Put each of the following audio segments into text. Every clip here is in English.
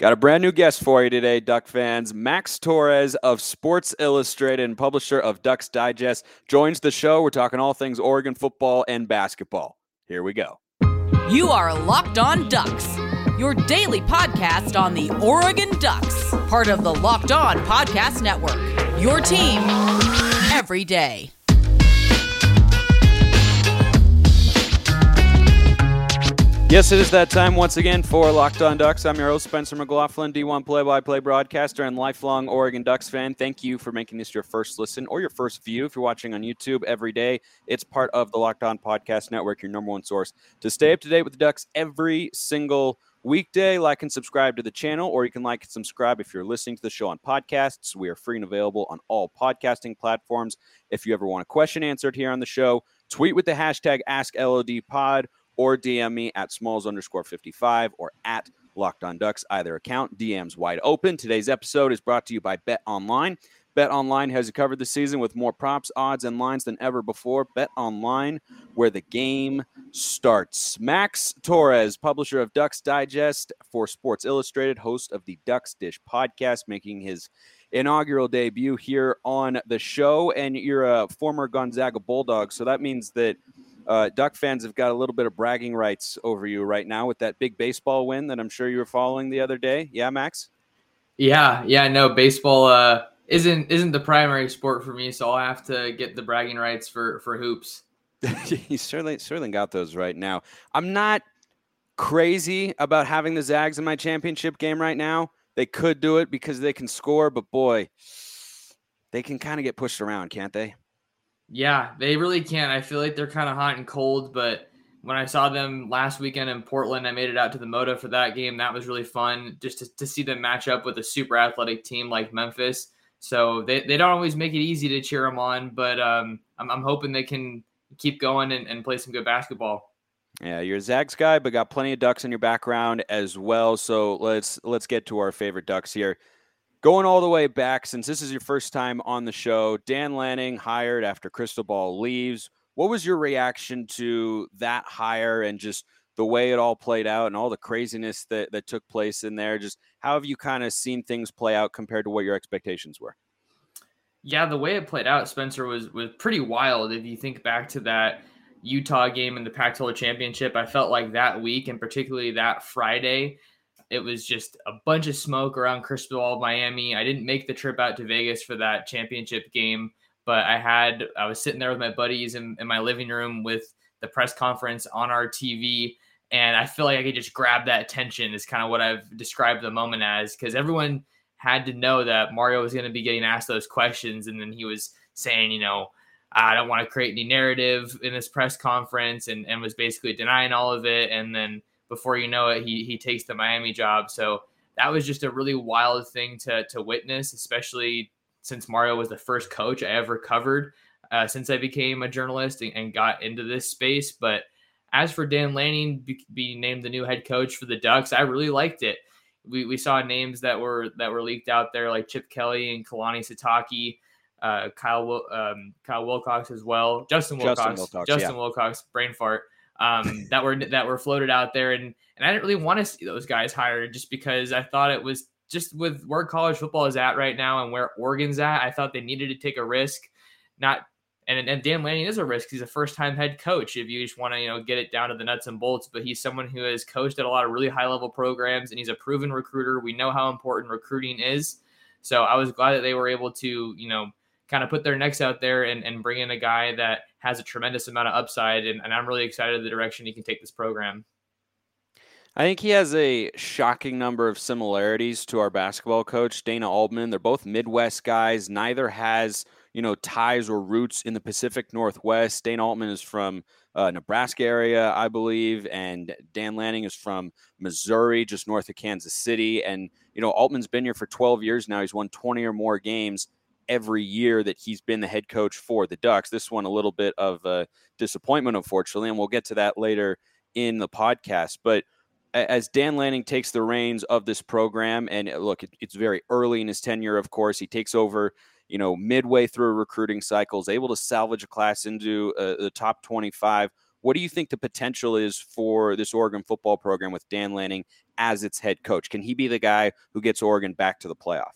Got a brand new guest for you today, Duck fans. Max Torres of Sports Illustrated and publisher of Ducks Digest joins the show. We're talking all things Oregon football and basketball. Here we go. You are Locked On Ducks, your daily podcast on the Oregon Ducks, part of the Locked On Podcast Network. Your team every day. Yes, it is that time once again for Locked On Ducks. I'm your host, Spencer McLaughlin, D1 play by play broadcaster and lifelong Oregon Ducks fan. Thank you for making this your first listen or your first view. If you're watching on YouTube every day, it's part of the Locked On Podcast Network, your number one source to stay up to date with the Ducks every single weekday. Like and subscribe to the channel, or you can like and subscribe if you're listening to the show on podcasts. We are free and available on all podcasting platforms. If you ever want a question answered here on the show, tweet with the hashtag AskLODPod or DM me at smalls underscore 55 or at Locked On Ducks, either account. DM's wide open. Today's episode is brought to you by Bet Online. Bet Online has you covered the season with more props, odds, and lines than ever before. Bet Online, where the game starts. Max Torres, publisher of Ducks Digest for Sports Illustrated, host of the Ducks Dish podcast, making his inaugural debut here on the show. And you're a former Gonzaga Bulldog, so that means that uh, Duck fans have got a little bit of bragging rights over you right now with that big baseball win that I'm sure you were following the other day. Yeah, Max. Yeah, yeah, no, baseball uh, isn't isn't the primary sport for me, so I'll have to get the bragging rights for for hoops. you certainly certainly got those right now. I'm not crazy about having the Zags in my championship game right now. They could do it because they can score, but boy, they can kind of get pushed around, can't they? Yeah, they really can. I feel like they're kind of hot and cold, but when I saw them last weekend in Portland, I made it out to the Moda for that game. That was really fun just to, to see them match up with a super athletic team like Memphis. So they, they don't always make it easy to cheer them on, but um, I'm, I'm hoping they can keep going and, and play some good basketball. Yeah, you're a Zags guy, but got plenty of Ducks in your background as well. So let's let's get to our favorite Ducks here. Going all the way back, since this is your first time on the show, Dan Lanning hired after Cristobal leaves. What was your reaction to that hire and just the way it all played out and all the craziness that, that took place in there? Just how have you kind of seen things play out compared to what your expectations were? Yeah, the way it played out, Spencer, was was pretty wild. If you think back to that Utah game in the Pac-12 championship, I felt like that week and particularly that Friday it was just a bunch of smoke around Cristobal, Miami. I didn't make the trip out to Vegas for that championship game, but I had I was sitting there with my buddies in, in my living room with the press conference on our TV, and I feel like I could just grab that attention. Is kind of what I've described the moment as because everyone had to know that Mario was going to be getting asked those questions, and then he was saying, you know. I don't want to create any narrative in this press conference and, and was basically denying all of it. And then before you know it, he he takes the Miami job. So that was just a really wild thing to to witness, especially since Mario was the first coach I ever covered uh, since I became a journalist and, and, got into this space. But as for Dan Lanning be, being named the new head coach for the Ducks, I really liked it. We, we saw names that were that were leaked out there like Chip Kelly and Kalani Sitake, uh, Kyle um, Kyle Wilcox as well, Justin Wilcox, Justin Wilcox, Justin yeah. Wilcox brain fart um, that were that were floated out there, and and I didn't really want to see those guys hired just because I thought it was just with where college football is at right now and where Oregon's at. I thought they needed to take a risk, not and and Dan Lanning is a risk. He's a first time head coach. If you just want to you know get it down to the nuts and bolts, but he's someone who has coached at a lot of really high level programs, and he's a proven recruiter. We know how important recruiting is. So I was glad that they were able to you know kind of put their necks out there and, and bring in a guy that has a tremendous amount of upside. And, and I'm really excited the direction he can take this program. I think he has a shocking number of similarities to our basketball coach, Dana Altman. They're both Midwest guys. Neither has, you know, ties or roots in the Pacific Northwest. Dana Altman is from uh, Nebraska area, I believe, and Dan Lanning is from Missouri, just north of Kansas City. And, you know, Altman's been here for 12 years now. He's won 20 or more games every year that he's been the head coach for the Ducks. This one a little bit of a disappointment, unfortunately, and we'll get to that later in the podcast. But as Dan Lanning takes the reins of this program, and uh, look, it's very early in his tenure, of course, he takes over. You know, midway through recruiting cycle, is able to salvage a class into uh, the top 25. What do you think the potential is for this Oregon football program with Dan Lanning as its head coach? Can he be the guy who gets Oregon back to the playoff?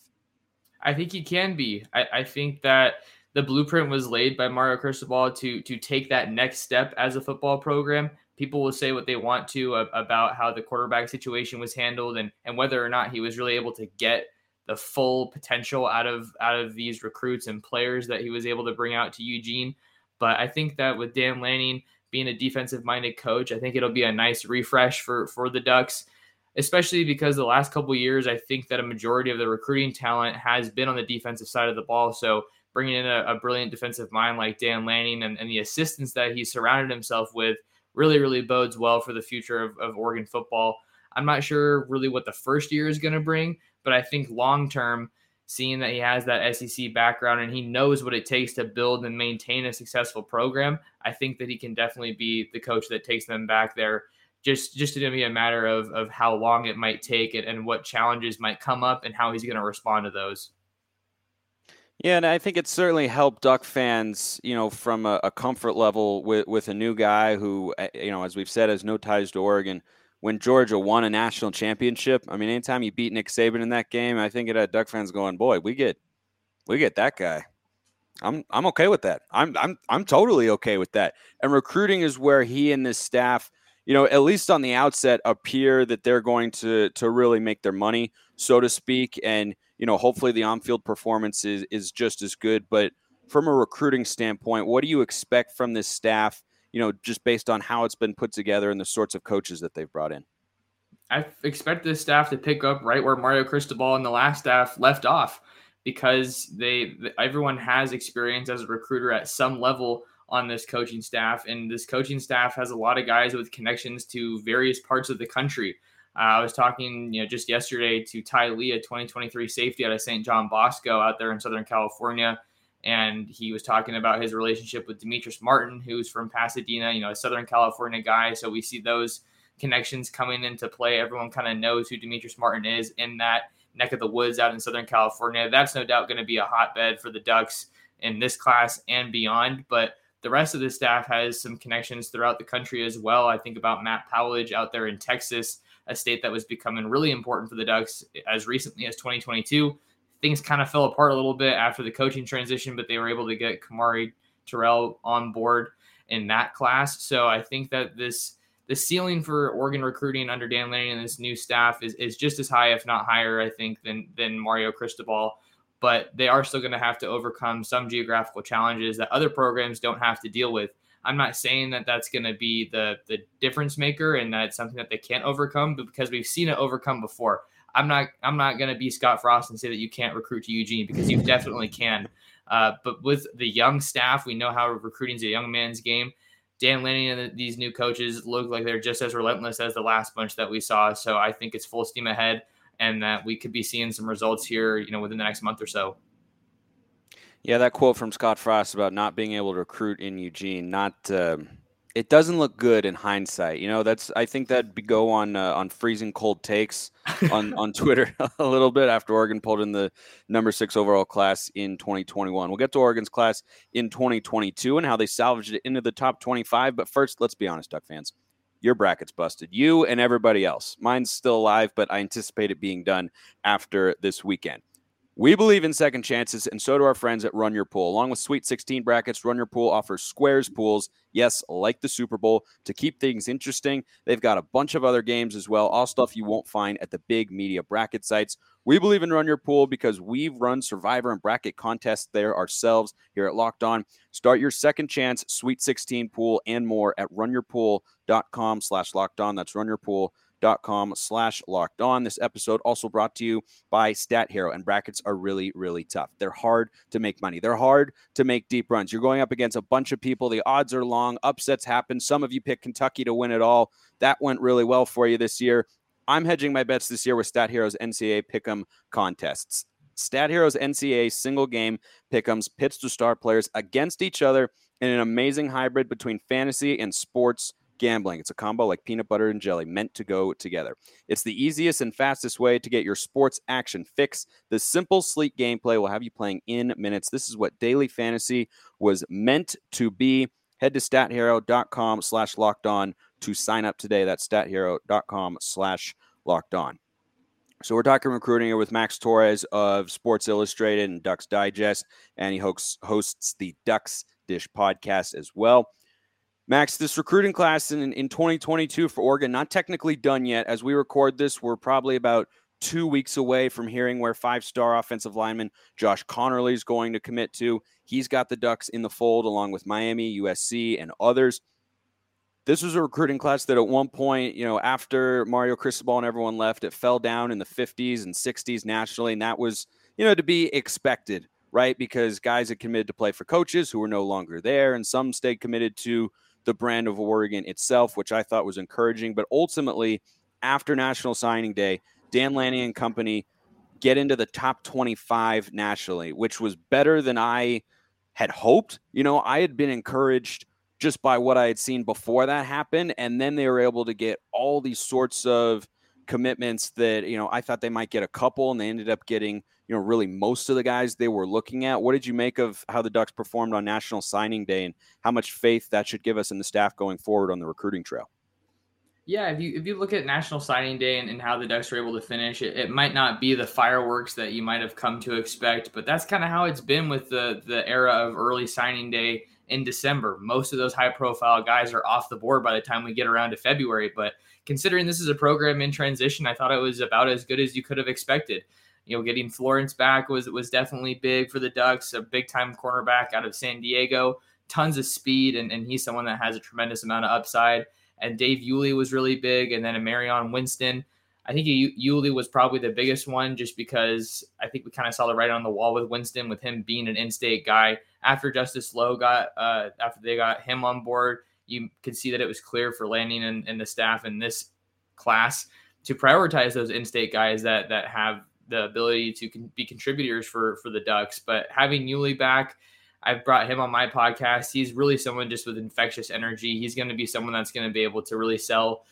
I think he can be. I, I think that the blueprint was laid by Mario Cristobal to to take that next step as a football program. People will say what they want to uh, about how the quarterback situation was handled and and whether or not he was really able to get the full potential out of out of these recruits and players that he was able to bring out to Eugene. But I think that with Dan Lanning being a defensive minded coach, I think it'll be a nice refresh for for the Ducks, especially because the last couple years I think that a majority of the recruiting talent has been on the defensive side of the ball. So bringing in a, a brilliant defensive mind like Dan Lanning and, and the assistants that he surrounded himself with really really bodes well for the future of, of Oregon football. I'm not sure really what the first year is going to bring, but I think long term, seeing that he has that SEC background and he knows what it takes to build and maintain a successful program, I think that he can definitely be the coach that takes them back there. Just just to be a matter of of how long it might take and, and what challenges might come up and how he's going to respond to those. Yeah, and I think it certainly helped Duck fans, you know, from a, a comfort level with with a new guy who, eh, you know, as we've said, has no ties to Oregon when Georgia won a national championship. I mean, anytime you beat Nick Saban in that game, I think it had Duck fans going, "Boy, we get, we get that guy." I'm I'm okay with that. I'm I'm I'm totally okay with that. And recruiting is where he and this staff, you know, at least on the outset, appear that they're going to to really make their money, so to speak. And you know, hopefully the on-field performance is is just as good. But from a recruiting standpoint, what do you expect from this staff? you know, just based on how it's been put together and the sorts of coaches that they've brought in? I expect this staff to pick up right where Mario Cristobal and the last staff left off because they everyone has experience as a recruiter at some level on this coaching staff and this coaching staff has a lot of guys with connections to various parts of the country. Uh, I was talking, you know, just yesterday to Ty Lee, a 2023 safety out of St. John Bosco out there in Southern California and he was talking about his relationship with Demetrius Martin, who's from Pasadena, you know, a Southern California guy. So we see those connections coming into play. Everyone kind of knows who Demetrius Martin is in that neck of the woods out in Southern California. That's no doubt going to be a hotbed for the Ducks in this class and beyond. But the rest of the staff has some connections throughout the country as well. I think about Matt Powledge out there in Texas, a state that was becoming really important for the Ducks as recently as 2022 things kind of fell apart a little bit after the coaching transition, but they were able to get Kamari Terrell on board in that class. So I think that this the ceiling for Oregon recruiting under Dan Lanning and this new staff is, is just as high, if not higher, I think, than than Mario Cristobal. But they are still going to have to overcome some geographical challenges that other programs don't have to deal with. I'm not saying that that's going to be the the difference maker and that's something that they can't overcome, but because we've seen it overcome before. I'm not I'm not going to be Scott Frost and say that you can't recruit to Eugene because you definitely can. Uh, but with the young staff, we know how recruiting is a young man's game. Dan Lanning and these new coaches look like they're just as relentless as the last bunch that we saw. So I think it's full steam ahead, and that we could be seeing some results here, you know, within the next month or so. Yeah, that quote from Scott Frost about not being able to recruit in Eugene, not. Um it doesn't look good in hindsight. You know, that's I think that'd go on uh, on freezing cold takes on on Twitter a little bit after Oregon pulled in the number six overall class in 2021. We'll get to Oregon's class in 2022 and how they salvaged it into the top 25. But first, let's be honest, Duck fans. Your bracket's busted. You and everybody else. Mine's still alive, but I anticipate it being done after this weekend. We believe in second chances, and so do our friends at Run Your Pool. Along with Sweet 16 brackets, Run Your Pool offers squares pools, yes, like the Super Bowl, to keep things interesting. They've got a bunch of other games as well, all stuff you won't find at the big media bracket sites. We believe in Run Your Pool because we've run Survivor and bracket contests there ourselves here at Locked On. Start your second chance, Sweet 16 pool, and more at runyourpool.com slash locked on. That's runyourpool.com com slash locked on. This episode also brought to you by Stat Hero, and brackets are really, really tough. They're hard to make money. They're hard to make deep runs. You're going up against a bunch of people. The odds are long. Upsets happen. Some of you pick Kentucky to win it all. That went really well for you this year. I'm hedging my bets this year with Stat Hero's NCAA Pick'em contests. Stat Hero's NCAA single game pick'ems pits the star players against each other in an amazing hybrid between fantasy and sports gambling. It's a combo like peanut butter and jelly, meant to go together. It's the easiest and fastest way to get your sports action fix. The simple, sleek gameplay will have you playing in minutes. This is what daily fantasy was meant to be. head to stathero.com slash locked on to sign up today. That's stathero.com slash locked on. So we're talking recruiting here with Max Torres of Sports Illustrated and Ducks Digest, and he hosts, hosts the Ducks Dish podcast as well. Max, this recruiting class in, in 2022 for Oregon, not technically done yet. As we record this, we're probably about two weeks away from hearing where five star offensive lineman Josh Connerly is going to commit to. He's got the Ducks in the fold along with Miami, USC, and others. This was a recruiting class that at one point, you know, after Mario Cristobal and everyone left, it fell down in the 50s and 60s nationally. And that was, you know, to be expected, right? Because guys had committed to play for coaches who were no longer there, and some stayed committed to the brand of Oregon itself, which I thought was encouraging. But ultimately, after National Signing Day, Dan Lanning and company get into the top 25 nationally, which was better than I had hoped. You know, I had been encouraged just by what I had seen before that happened. And then they were able to get all these sorts of commitments that, you know, I thought they might get a couple and they ended up getting, you know, really most of the guys they were looking at. What did you make of how the Ducks performed on National Signing Day and how much faith that should give us in the staff going forward on the recruiting trail? Yeah, if you if you look at National Signing Day and, and how the Ducks were able to finish, it, it might not be the fireworks that you might have come to expect, but that's kind of how it's been with the the era of early signing day in December. Most of those high profile guys are off the board by the time we get around to February. But considering this is a program in transition, I thought it was about as good as you could have expected you know, getting Florence back was was definitely big for the Ducks, a big time cornerback out of San Diego, tons of speed, and, and he's someone that has a tremendous amount of upside. And Dave Iuli was really big, and then a Marion Winston. I think Iuli was probably the biggest one just because I think we kind of saw the writing on the wall with Winston, with him being an in-state guy. After Justice Lowe got, uh, after they got him on board, you could see that it was clear for Lanning and, and the staff in this class to prioritize those in-state guys that that have the ability to con- be contributors for for the Ducks. But having Iuli back, I've brought him on my podcast. He's really someone just with infectious energy. He's going to be someone that's going to be able to really sell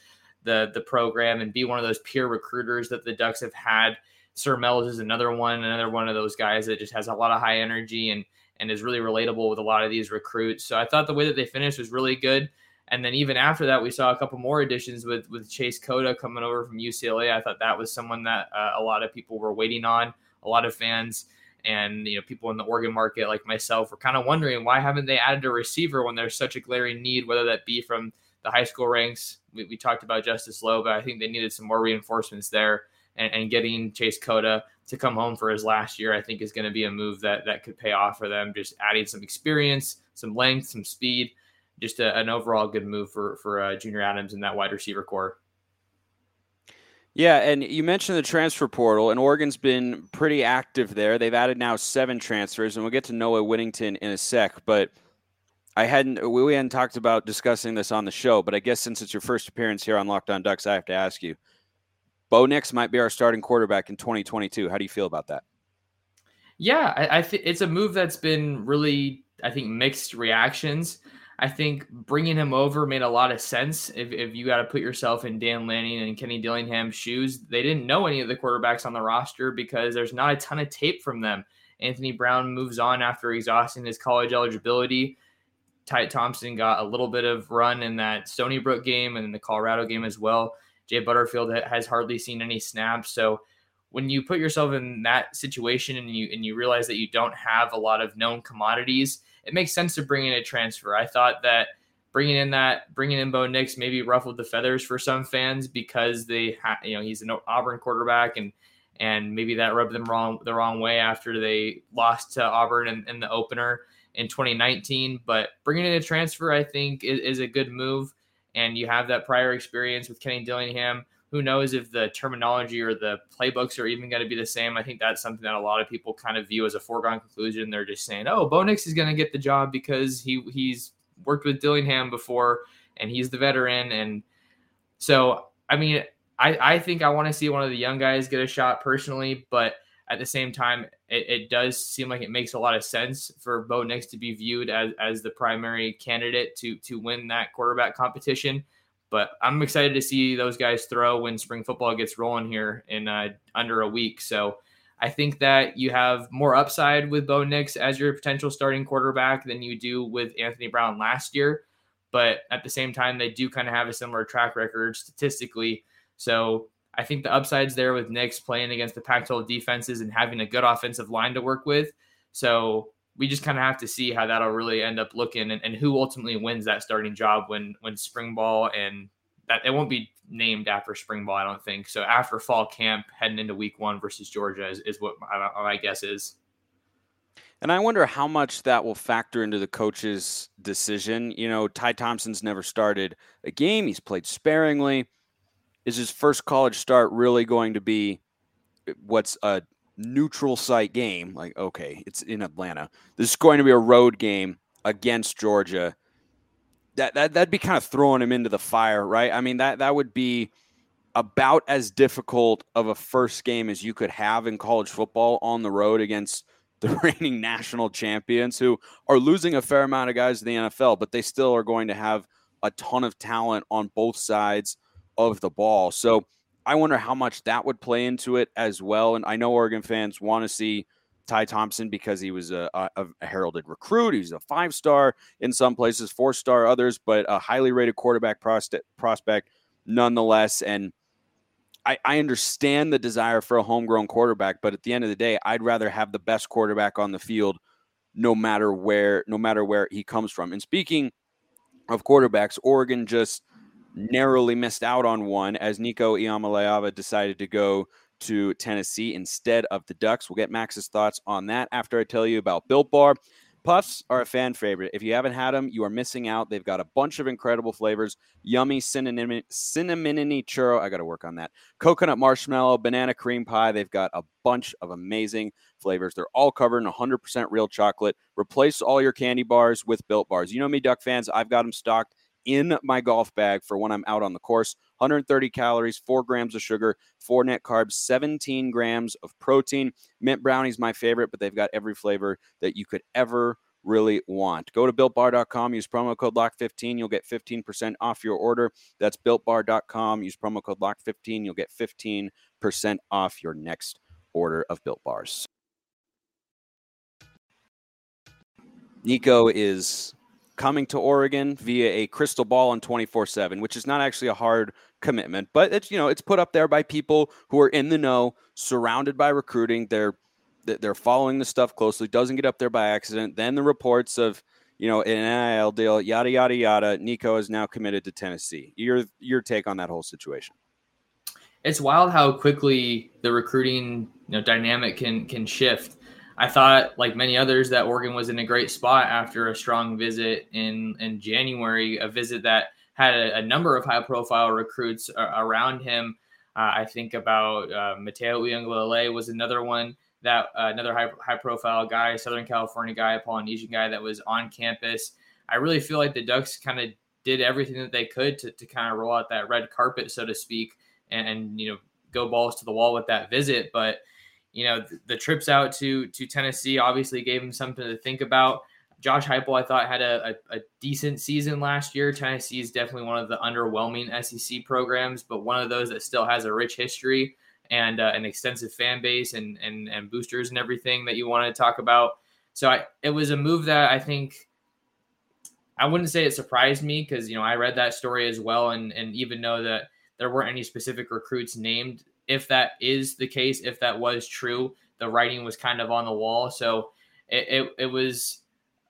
the the program and be one of those peer recruiters that the Ducks have had. Sir Mells is another one, another one of those guys that just has a lot of high energy and and is really relatable with a lot of these recruits. So I thought the way that they finished was really good. And then even after that, we saw a couple more additions with with Chase Cota coming over from UCLA. I thought that was someone that uh, a lot of people were waiting on. A lot of fans and you know people in the Oregon market like myself were kind of wondering why haven't they added a receiver when there's such a glaring need, whether that be from the high school ranks. We, we talked about Justice Lowe, but I think they needed some more reinforcements there. And, and getting Chase Cota to come home for his last year, I think is going to be a move that that could pay off for them. Just adding some experience, some length, some speed just a, an overall good move for for uh, Junior Adams and that wide receiver corps. Yeah, and you mentioned the transfer portal, and Oregon's been pretty active there. They've added now seven transfers, and we'll get to Noah Whittington in a sec. But I hadn't we hadn't talked about discussing this on the show, but I guess since it's your first appearance here on Locked On Ducks, I have to ask you. Bo Nix might be our starting quarterback in 2022. How do you feel about that? Yeah, I, I think it's a move that's been really, I think, mixed reactions. I think bringing him over made a lot of sense. If, if you got to put yourself in Dan Lanning and Kenny Dillingham's shoes, they didn't know any of the quarterbacks on the roster because there's not a ton of tape from them. Anthony Brown moves on after exhausting his college eligibility. Ty Thompson got a little bit of run in that Stony Brook game and the Colorado game as well. Jay Butterfield has hardly seen any snaps. So when you put yourself in that situation and you and you realize that you don't have a lot of known commodities, it makes sense to bring in a transfer. I thought that bringing in that bringing in Bo Nix maybe ruffled the feathers for some fans because they ha- you know he's an Auburn quarterback and and maybe that rubbed them wrong the wrong way after they lost to Auburn in, in the opener in 2019. But bringing in a transfer, I think, is, is a good move. And you have that prior experience with Kenny Dillingham who knows if the terminology or the playbooks are even going to be the same? I think that's something that a lot of people kind of view as a foregone conclusion. They're just saying, "Oh, Bo Nix is going to get the job because he he's worked with Dillingham before and he's the veteran." And so, I mean, I I think I want to see one of the young guys get a shot personally, but at the same time, it, it, does seem like it makes a lot of sense for Bo Nix to be viewed as, as the primary candidate to to win that quarterback competition. But I'm excited to see those guys throw when spring football gets rolling here in uh, under a week. So I think that you have more upside with Bo Nix as your potential starting quarterback than you do with Anthony Brown last year. But at the same time, they do kind of have a similar track record statistically. So I think the upside's there with Nix playing against the Pac 12 defenses and having a good offensive line to work with. So we just kind of have to see how that'll really end up looking and, and who ultimately wins that starting job when when spring ball and that it won't be named after spring ball, I don't think. So after fall camp, heading into week one versus Georgia is, is what my, my guess is. And I wonder how much that will factor into the coach's decision. You know, Ty Thompson's never started a game, he's played sparingly. Is his first college start really going to be eh, what's a neutral site game? Like, okay, it's in Atlanta. This is going to be a road game against Georgia that, that that'd be kind of throwing him into the fire, right? I mean that that would be about as difficult of a first game as you could have in college football on the road against the reigning national champions who are losing a fair amount of guys to the NFL, but they still are going to have a ton of talent on both sides of the ball. So I wonder how much that would play into it as well. And I know Oregon fans want to see Ty Thompson because he was a, a, a heralded recruit. He's a five star in some places, four star others, but a highly rated quarterback prospect, nonetheless. And I, I understand the desire for a homegrown quarterback, but at the end of the day, I'd rather have the best quarterback on the field, no matter where, no matter where he comes from. And speaking of quarterbacks, Oregon just narrowly missed out on one as Nico Iamaleava decided to go to Tennessee instead of the Ducks. We'll get Max's thoughts on that after I tell you about Built Bar. Puffs are a fan favorite. If you haven't had them, you are missing out. They've got a bunch of incredible flavors. Yummy cinnamon cinnamony churro. I got to work on that. Coconut marshmallow, banana cream pie. They've got a bunch of amazing flavors. They're all covered in 100% real chocolate. Replace all your candy bars with Built Bars. You know me, Duck fans. I've got them stocked in my golf bag for when I'm out on the course. 130 calories, four grams of sugar, four net carbs, 17 grams of protein. Mint brownie's my favorite, but they've got every flavor that you could ever really want. Go to builtbar.com, use promo code LOCK15, you'll get 15% off your order. That's builtbar.com, use promo code LOCK15, you'll get 15% off your next order of built bars. Nico is coming to Oregon via a crystal ball on 24/7, which is not actually a hard commitment, but it's you know, it's put up there by people who are in the know, surrounded by recruiting. They're they're following the stuff closely. Doesn't get up there by accident. Then the reports of you know an NIL deal, yada yada yada. Nico is now committed to Tennessee. Your your take on that whole situation? It's wild how quickly the recruiting you know dynamic can can shift. I thought, like many others, that Oregon was in a great spot after a strong visit in in January, a visit that had a, a number of high profile recruits around him. Uh, I think about uh, Matayo Uiagalelei was another one that uh, another high high profile guy, Southern California guy, Polynesian guy that was on campus. I really feel like the Ducks kind of did everything that they could to, to kind of roll out that red carpet, so to speak, and, and you know go balls to the wall with that visit. But you know, the, the, trips out to to Tennessee obviously gave him something to think about. Josh Heupel, I thought, had a, a, a, decent season last year. Tennessee is definitely one of the underwhelming SEC programs, but one of those that still has a rich history and uh, an extensive fan base and, and and boosters and everything that you want to talk about. So I, it was a move that I think I wouldn't say it surprised me because you know I read that story as well, and and even know that there weren't any specific recruits named if that is the case, if that was true, the writing was kind of on the wall. So it, it, it was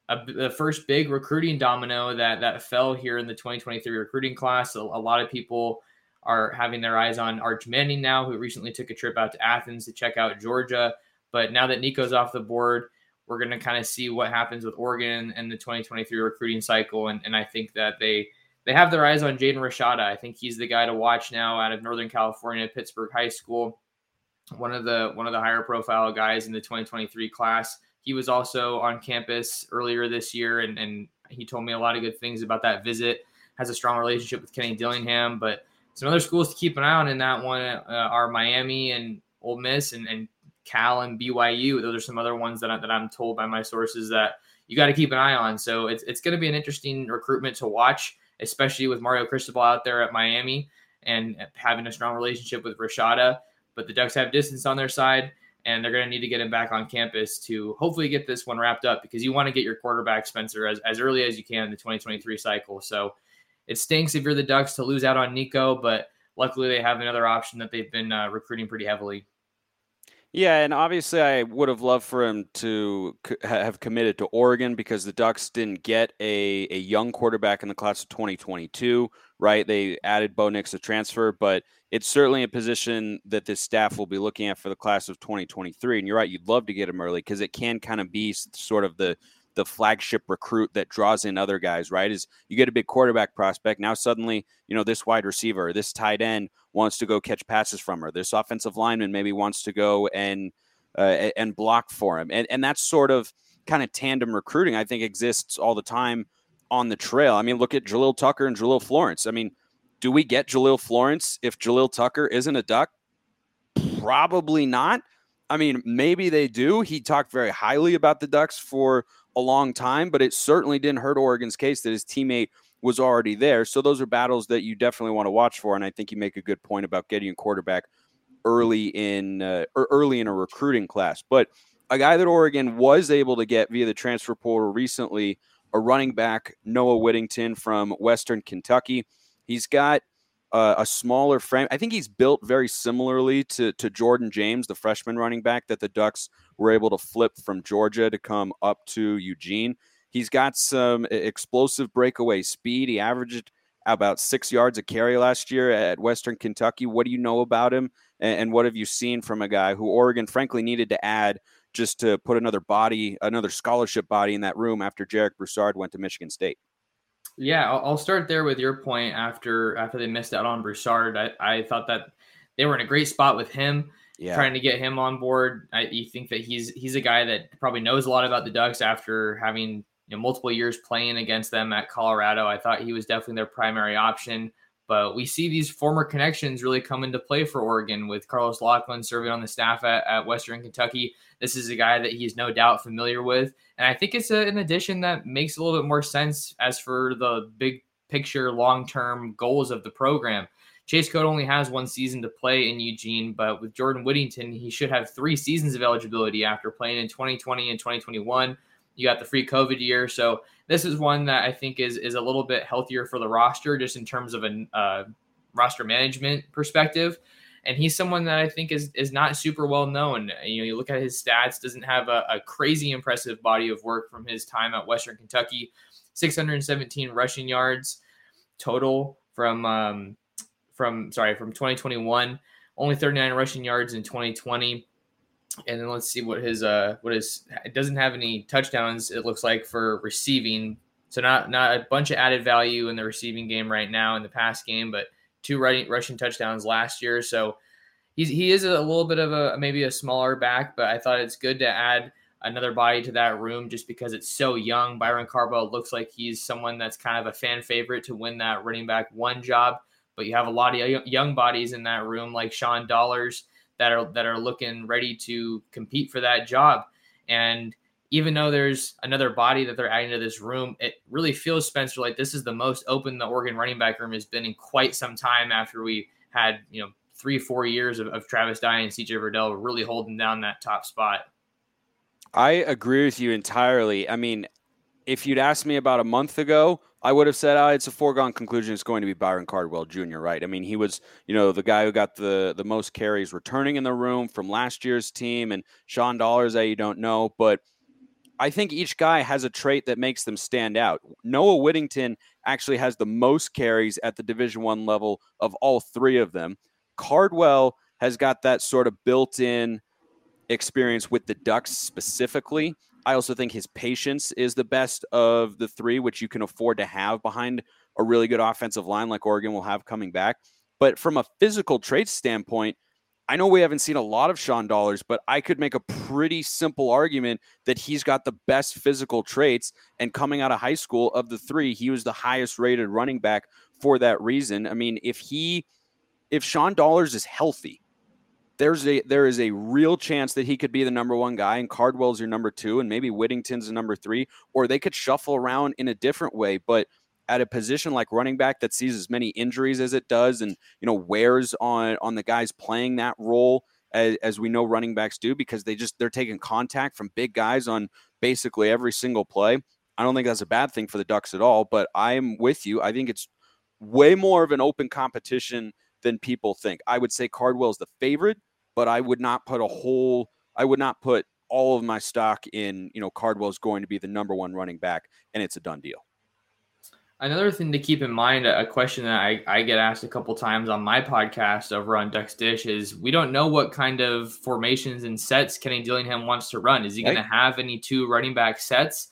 a, the first big recruiting domino that that fell here in the 2023 recruiting class. A, a lot of people are having their eyes on Arch Manning now, who recently took a trip out to Athens to check out Georgia. But now that Nico's off the board, we're going to kind of see what happens with Oregon and the 2023 recruiting cycle. And, and I think that they they have their eyes on Jaden Rashada. I think he's the guy to watch now out of Northern California, Pittsburg High School. One of the one of the higher profile guys in the 2023 class. He was also on campus earlier this year, and, and he told me a lot of good things about that visit. Has a strong relationship with Kenny Dillingham, but some other schools to keep an eye on in that one uh, are Miami and Ole Miss and, and Cal and BYU. Those are some other ones that, I, that I'm told by my sources that you got to keep an eye on. So it's, it's going to be an interesting recruitment to watch especially with Mario Cristobal out there at Miami and having a strong relationship with Rashada. But the Ducks have distance on their side. and they're going to need to get him back on campus to hopefully get this one wrapped up because you want to get your quarterback Spencer as, as early as you can in the 2023 cycle. So it stinks if you're the Ducks to lose out on Nico, but luckily they have another option that they've been uh, recruiting pretty heavily. Yeah, and obviously I would have loved for him to have committed to Oregon because the Ducks didn't get a, a young quarterback in the class of 2022, right? They added Bo Nix a transfer, but it's certainly a position that this staff will be looking at for the class of 2023. And you're right, you'd love to get him early because it can kind of be sort of the the flagship recruit that draws in other guys, right? Is you get a big quarterback prospect. Now suddenly, you know, this wide receiver, this tight end wants to go catch passes from her. This offensive lineman maybe wants to go and uh, and block for him. And and that's sort of kind of tandem recruiting I think exists all the time on the trail. I mean, look at Jalil Tucker and Jahlil Florence. I mean, do we get Jahlil Florence if Jalil Tucker isn't a duck? Probably not. I mean, maybe they do. He talked very highly about the Ducks for a long time, but it certainly didn't hurt Oregon's case that his teammate was already there. So those are battles that you definitely want to watch for. And I think you make a good point about getting a quarterback early in uh, or early in a recruiting class. But a guy that Oregon was able to get via the transfer portal recently, a running back Noah Whittington from Western Kentucky. He's got uh, a smaller frame. I think he's built very similarly to to Jordan James, the freshman running back that the Ducks were able to flip from Georgia to come up to Eugene. He's got some explosive breakaway speed. He averaged about six yards a carry last year at Western Kentucky. What do you know about him? And what have you seen from a guy who Oregon, frankly, needed to add just to put another body, another scholarship body in that room after Jarek Broussard went to Michigan State? Yeah, I'll start there with your point. After after they missed out on Broussard, I, I thought that they were in a great spot with him. Yeah. Trying to get him on board. I you think that he's he's a guy that probably knows a lot about the Ducks after having know, multiple years playing against them at Colorado. I thought he was definitely their primary option. But we see these former connections really come into play for Oregon with Carlos Locklyn serving on the staff at, at Western Kentucky. This is a guy that he's no doubt familiar with. And I think it's a, an addition that makes a little bit more sense as for the big picture, long term goals of the program. Chase Cota only has one season to play in Eugene, but with Jordan Whittington, he should have three seasons of eligibility after playing in 2020 and 2021. You got the free COVID year, so this is one that I think is is a little bit healthier for the roster, just in terms of a uh, roster management perspective. And he's someone that I think is is not super well known. You know, you look at his stats; doesn't have a, a crazy impressive body of work from his time at Western Kentucky. 617 rushing yards total from um, from sorry from 2021. Only 39 rushing yards in 2020 and then let's see what his uh what his it doesn't have any touchdowns it looks like for receiving. So not not a bunch of added value in the receiving game right now in the pass game but two running rushing touchdowns last year. So he's he is a little bit of a maybe a smaller back but i thought it's good to add another body to that room just because it's so young. Byron cardwell looks like he's someone that's kind of a fan favorite to win that running back one job but you have a lot of young bodies in that room like sean dollars that are that are looking ready to compete for that job. And even though there's another body that they're adding to this room, it really feels Spencer like this is the most open the Oregon running back room has been in quite some time. After we had you know three four years of, of Travis Dye and CJ Verdell really holding down that top spot. I agree with you entirely. I mean, if you'd asked me about a month ago, I would have said, oh, it's a foregone conclusion. It's going to be Byron Cardwell Jr., right? I mean, he was, you know, the guy who got the, the most carries returning in the room from last year's team, and Sean Dollars that you don't know. But I think each guy has a trait that makes them stand out. Noah Whittington actually has the most carries at the Division One level of all three of them. Cardwell has got that sort of built in experience with the Ducks specifically. I also think his patience is the best of the three, which you can afford to have behind a really good offensive line like Oregon will have coming back. But from a physical traits standpoint, I know we haven't seen a lot of Sean Dollars, but I could make a pretty simple argument that he's got the best physical traits. And coming out of high school, of the three, he was the highest rated running back for that reason. I mean, if he, if Sean Dollars is healthy, there's a there is a real chance that he could be the number one guy and Cardwell's your number two and maybe Whittington's the number three, or they could shuffle around in a different way. But at a position like running back that sees as many injuries as it does and you know wears on on the guys playing that role as, as we know running backs do because they just they're taking contact from big guys on basically every single play. I don't think that's a bad thing for the Ducks at all, but I'm with you. I think it's way more of an open competition than people think. I would say Cardwell's the favorite, but I would not put a whole I would not put all of my stock in, you know, Cardwell's going to be the number one running back and it's a done deal. Another thing to keep in mind, a question that I, I get asked a couple times on my podcast over on Ducks Dish is we don't know what kind of formations and sets Kenny Dillingham wants to run. Is he right. going to have any two running back sets?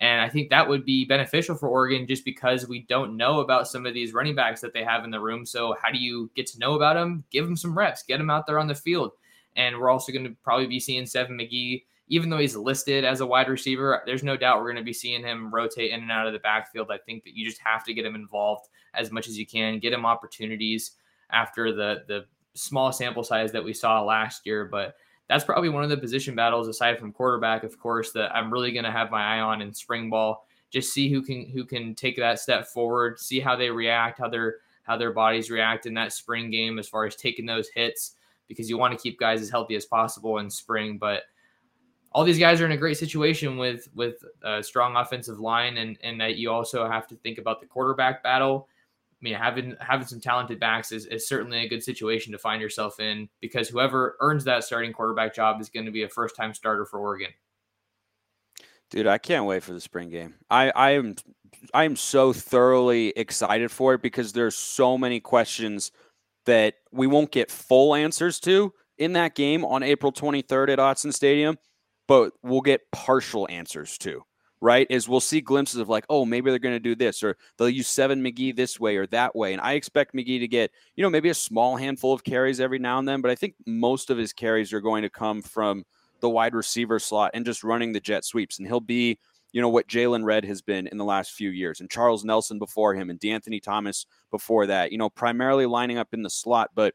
And I think that would be beneficial for Oregon just because we don't know about some of these running backs that they have in the room. So, how do you get to know about them? Give them some reps, get them out there on the field. And we're also going to probably be seeing Seven McGee even though he's listed as a wide receiver, there's no doubt we're going to be seeing him rotate in and out of the backfield. I think that you just have to get him involved as much as you can, get him opportunities after the the small sample size that we saw last year. But that's probably one of the position battles aside from quarterback, of course, that I'm really going to have my eye on in spring ball. Just see who can who can take that step forward, see how they react, how their how their bodies react in that spring game as far as taking those hits, because you want to keep guys as healthy as possible in spring. But all these guys are in a great situation with with a strong offensive line, and and that you also have to think about the quarterback battle. I mean, having having some talented backs is, is certainly a good situation to find yourself in because whoever earns that starting quarterback job is going to be a first time starter for Oregon. Dude, I can't wait for the spring game. I, I am I am so thoroughly excited for it because there's so many questions that we won't get full answers to in that game on April 23rd at Autzen Stadium but we'll get partial answers to right? Is we'll see glimpses of like, oh, maybe they're going to do this, or they'll use Seven McGee this way or that way. And I expect McGee to get, you know, maybe a small handful of carries every now and then, but I think most of his carries are going to come from the wide receiver slot and just running the jet sweeps. And he'll be, you know, what Jaylon Redd has been in the last few years, and Charles Nelson before him, and De'Anthony Thomas before that, you know, primarily lining up in the slot. But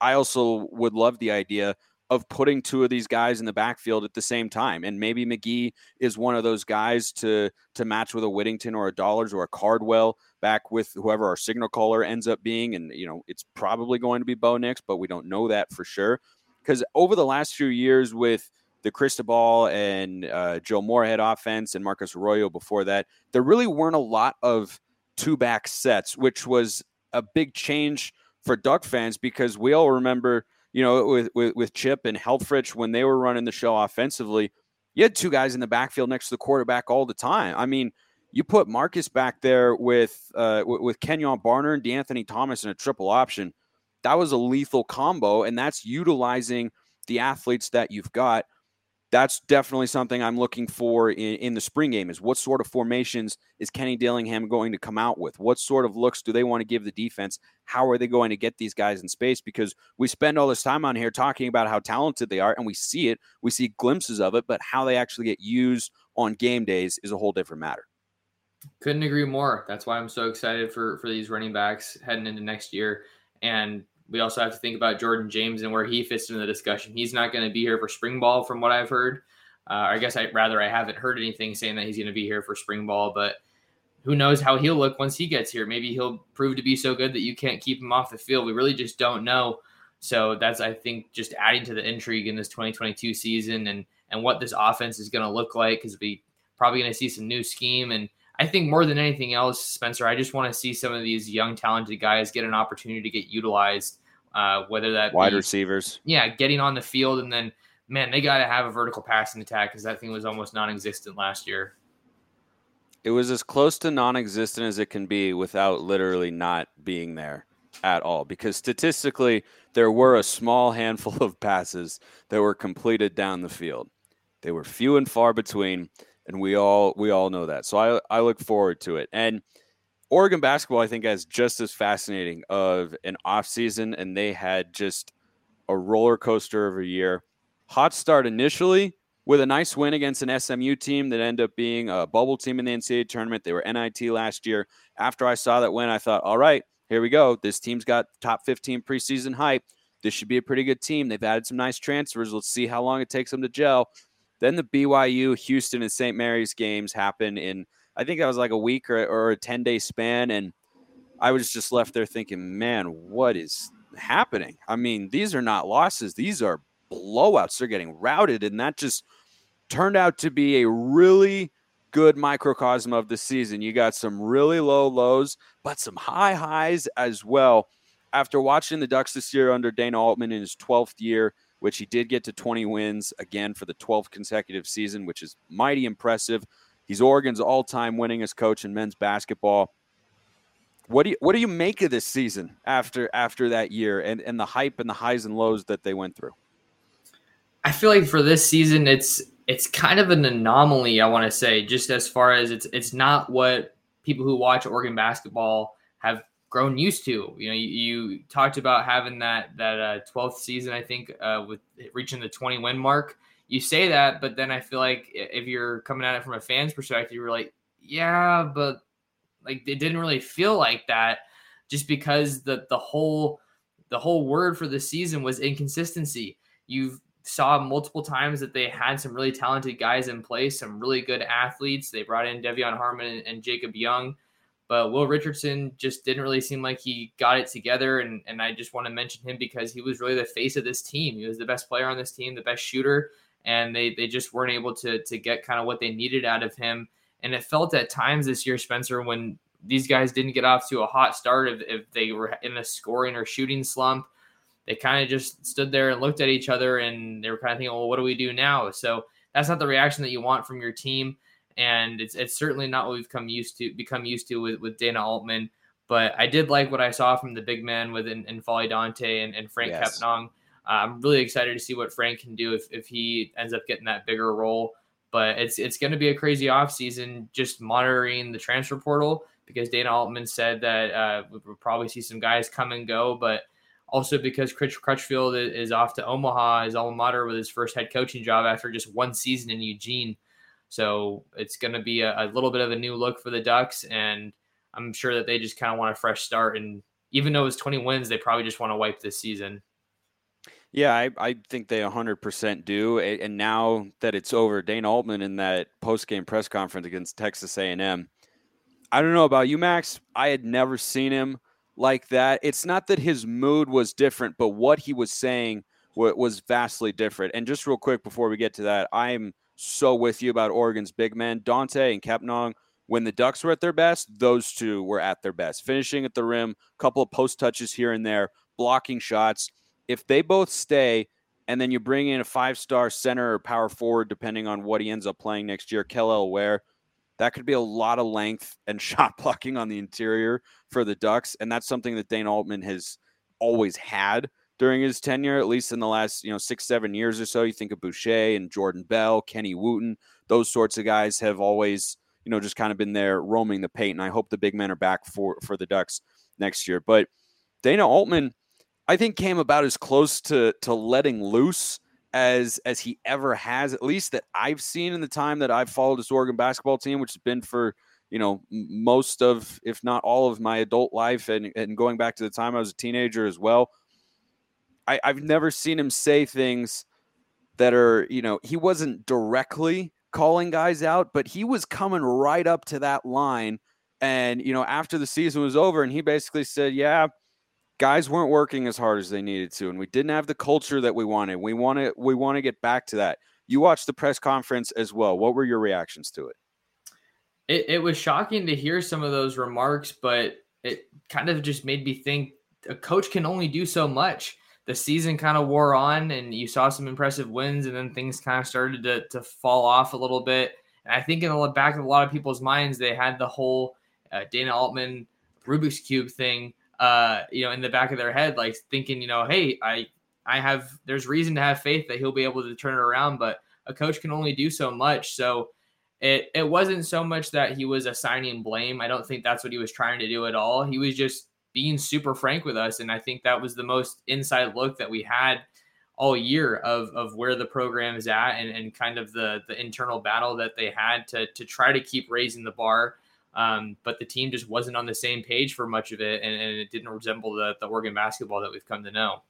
I also would love the idea of putting two of these guys in the backfield at the same time. And maybe McGee is one of those guys to to match with a Whittington or a Dollars or a Cardwell back with whoever our signal caller ends up being. And you know, it's probably going to be Bo Nix, but we don't know that for sure. Because over the last few years with the Cristobal and uh, Joe Moorhead offense and Marcus Arroyo before that, there really weren't a lot of two back sets, which was a big change for Duck fans because we all remember – you know, with, with, with Chip and Helfrich when they were running the show offensively, you had two guys in the backfield next to the quarterback all the time. I mean, you put Marcus back there with uh, with Kenjon Barner and De'Anthony Thomas in a triple option. That was a lethal combo, and that's utilizing the athletes that you've got that's definitely something I'm looking for in, in, the spring game is what sort of formations is Kenny Dillingham going to come out with? What sort of looks do they want to give the defense? How are they going to get these guys in space? Because we spend all this time on here talking about how talented they are and we see it, we see glimpses of it, but how they actually get used on game days is a whole different matter. Couldn't agree more. That's why I'm so excited for for these running backs heading into next year. And we also have to think about Jordan James and where he fits into the discussion. He's not going to be here for spring ball, from what I've heard. Uh, I guess I rather I haven't heard anything saying that he's going to be here for spring ball, but who knows how he'll look once he gets here? Maybe he'll prove to be so good that you can't keep him off the field. We really just don't know. So that's I think just adding to the intrigue in this 2022 season and and what this offense is going to look like because we probably going to see some new scheme and I think more than anything else, Spencer, I just want to see some of these young, talented guys get an opportunity to get utilized, uh, whether that wide be, receivers. Yeah, getting on the field and then, man, they got to have a vertical passing attack because that thing was almost non-existent last year. It was as close to non-existent as it can be without literally not being there at all. Because statistically, there were a small handful of passes that were completed down the field. They were few and far between and we all we all know that. So I I look forward to it. And Oregon basketball, I think, has just as fascinating of an off season, and they had just a roller coaster of a year. Hot start initially with a nice win against an SMU team that ended up being a bubble team in the NCAA tournament. They were NIT last year. After I saw that win, I thought, all right, here we go. This team's got top 15 preseason hype. This should be a pretty good team. They've added some nice transfers. Let's see how long it takes them to gel. Then the BYU, Houston, and St. Mary's games happened in I think that was like a week or, or a ten day span, and I was just left there thinking, man, what is happening. I mean, these are not losses; these are blowouts. They're getting routed, and that just turned out to be a really good microcosm of the season. You got some really low lows, but some high highs as well. After watching the Ducks this year under Dana Altman in his 12th year, which he did get to 20 wins again for the 12th consecutive season, which is mighty impressive. He's Oregon's all-time winningest coach in men's basketball. What do you what do you make of this season after after that year and, and the hype and the highs and lows that they went through? I feel like for this season it's it's kind of an anomaly, I want to say, just as far as it's it's not what people who watch Oregon basketball have grown used to. You know, you, you talked about having that that uh, 12th season, I think, uh, with reaching the 20 win mark. You say that, but then I feel like if you're coming at it from a fan's perspective, you're like, yeah, but like it didn't really feel like that, just because the the whole the whole word for the season was inconsistency. You've saw multiple times that they had some really talented guys in place, some really good athletes. They brought in De'Vion Harmon and Jacob Young but Will Richardson just didn't really seem like he got it together. And, and I just want to mention him because he was really the face of this team. He was the best player on this team, the best shooter, and they, they just weren't able to, to get kind of what they needed out of him. And it felt at times this year, Spencer, when these guys didn't get off to a hot start, if, if they were in a scoring or shooting slump, they kind of just stood there and looked at each other and they were kind of thinking, well, what do we do now? So that's not the reaction that you want from your team and it's it's certainly not what we've come used to become used to with, with Dana Altman. But I did like what I saw from the big man with in, in N'Faly Dante and, and Frank yes. Kepnang. Uh, I'm really excited to see what Frank can do if, if he ends up getting that bigger role. But it's it's going to be a crazy offseason just monitoring the transfer portal because Dana Altman said that uh, we'll probably see some guys come and go, but also because Chris Crutchfield is off to Omaha, his alma mater, with his first head coaching job after just one season in Eugene. So it's going to be a, a, little bit of a new look for the Ducks, and I'm sure that they just kind of want a fresh start. And even though it's 20 wins, they probably just want to wipe this season. Yeah, I, I think they 100% do. And now that it's over, Dana Altman in that post-game press conference against Texas A&M, I don't know about you, Max. I had never seen him like that. It's not that his mood was different, but what he was saying was vastly different. And just real quick before we get to that, I'm – so with you about Oregon's big men, Dante and Kepnang. When the Ducks were at their best, those two were at their best, finishing at the rim, a couple of post touches here and there, blocking shots. If they both stay, and then you bring in a five star center or power forward, depending on what he ends up playing next year, Kel'el Ware, that could be a lot of length and shot blocking on the interior for the Ducks. And that's something that Dana Altman has always had during his tenure, at least in the last you know six seven years or so. You think of Boucher and Jordan Bell, Kenny Wooten, those sorts of guys have always you know just kind of been there roaming the paint. And I hope the big men are back for for the Ducks next year. But Dana Altman, I think, came about as close to to letting loose as as he ever has, at least that I've seen in the time that I've followed this Oregon basketball team, which has been for you know most of, if not all of my adult life, and and going back to the time I was a teenager as well. I, I've never seen him say things that are, you know, he wasn't directly calling guys out, but he was coming right up to that line. And, you know, after the season was over, and he basically said, Yeah, guys weren't working as hard as they needed to, and we didn't have the culture that we wanted. We want to we want to get back to that. You watched the press conference as well. What were your reactions to it? It, it was shocking to hear some of those remarks, but it kind of just made me think a coach can only do so much the season kind of wore on and you saw some impressive wins and then things kind of started to, to fall off a little bit. And I think in the back of a lot of people's minds, they had the whole uh, Dana Altman Rubik's Cube thing, uh, you know, in the back of their head, like thinking, you know, hey, I, I have, there's reason to have faith that he'll be able to turn it around, but a coach can only do so much. So it, it wasn't so much that he was assigning blame. I don't think that's what he was trying to do at all. He was just being super frank with us. And I think that was the most inside look that we had all year of, of where the program is at and, and kind of the, the internal battle that they had to, to try to keep raising the bar. Um, but the team just wasn't on the same page for much of it, and, and it didn't resemble the, the Oregon basketball that we've come to know.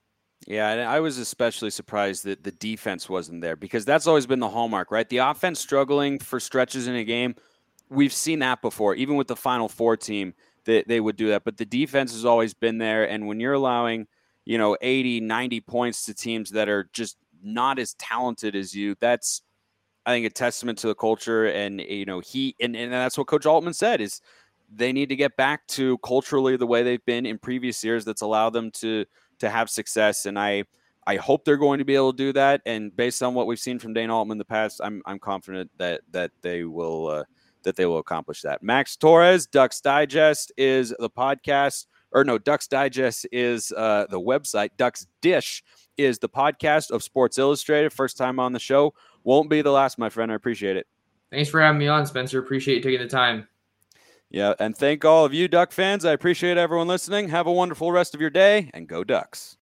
Yeah, and I was especially surprised that the defense wasn't there because that's always been the hallmark, right? The offense struggling for stretches in a game. We've seen that before, even with the Final Four team they, they would do that. But the defense has always been there. And when you're allowing, you know, 80, 90 points to teams that are just not as talented as you. That's I think a testament to the culture and you know, he and, and that's what Coach Altman said is they need to get back to culturally the way they've been in previous years that's allowed them to to have success. And I I hope they're going to be able to do that. And based on what we've seen from Dana Altman in the past, I'm I'm confident that that they will uh, that they will accomplish that. Max Torres, Ducks Digest is the podcast, or no, Ducks Digest is uh, the website. Ducks Dish is the podcast of Sports Illustrated. First time on the show, won't be the last, my friend. I appreciate it. Thanks for having me on, Spencer. Appreciate you taking the time. Yeah, and thank all of you Duck fans. I appreciate everyone listening. Have a wonderful rest of your day and go Ducks.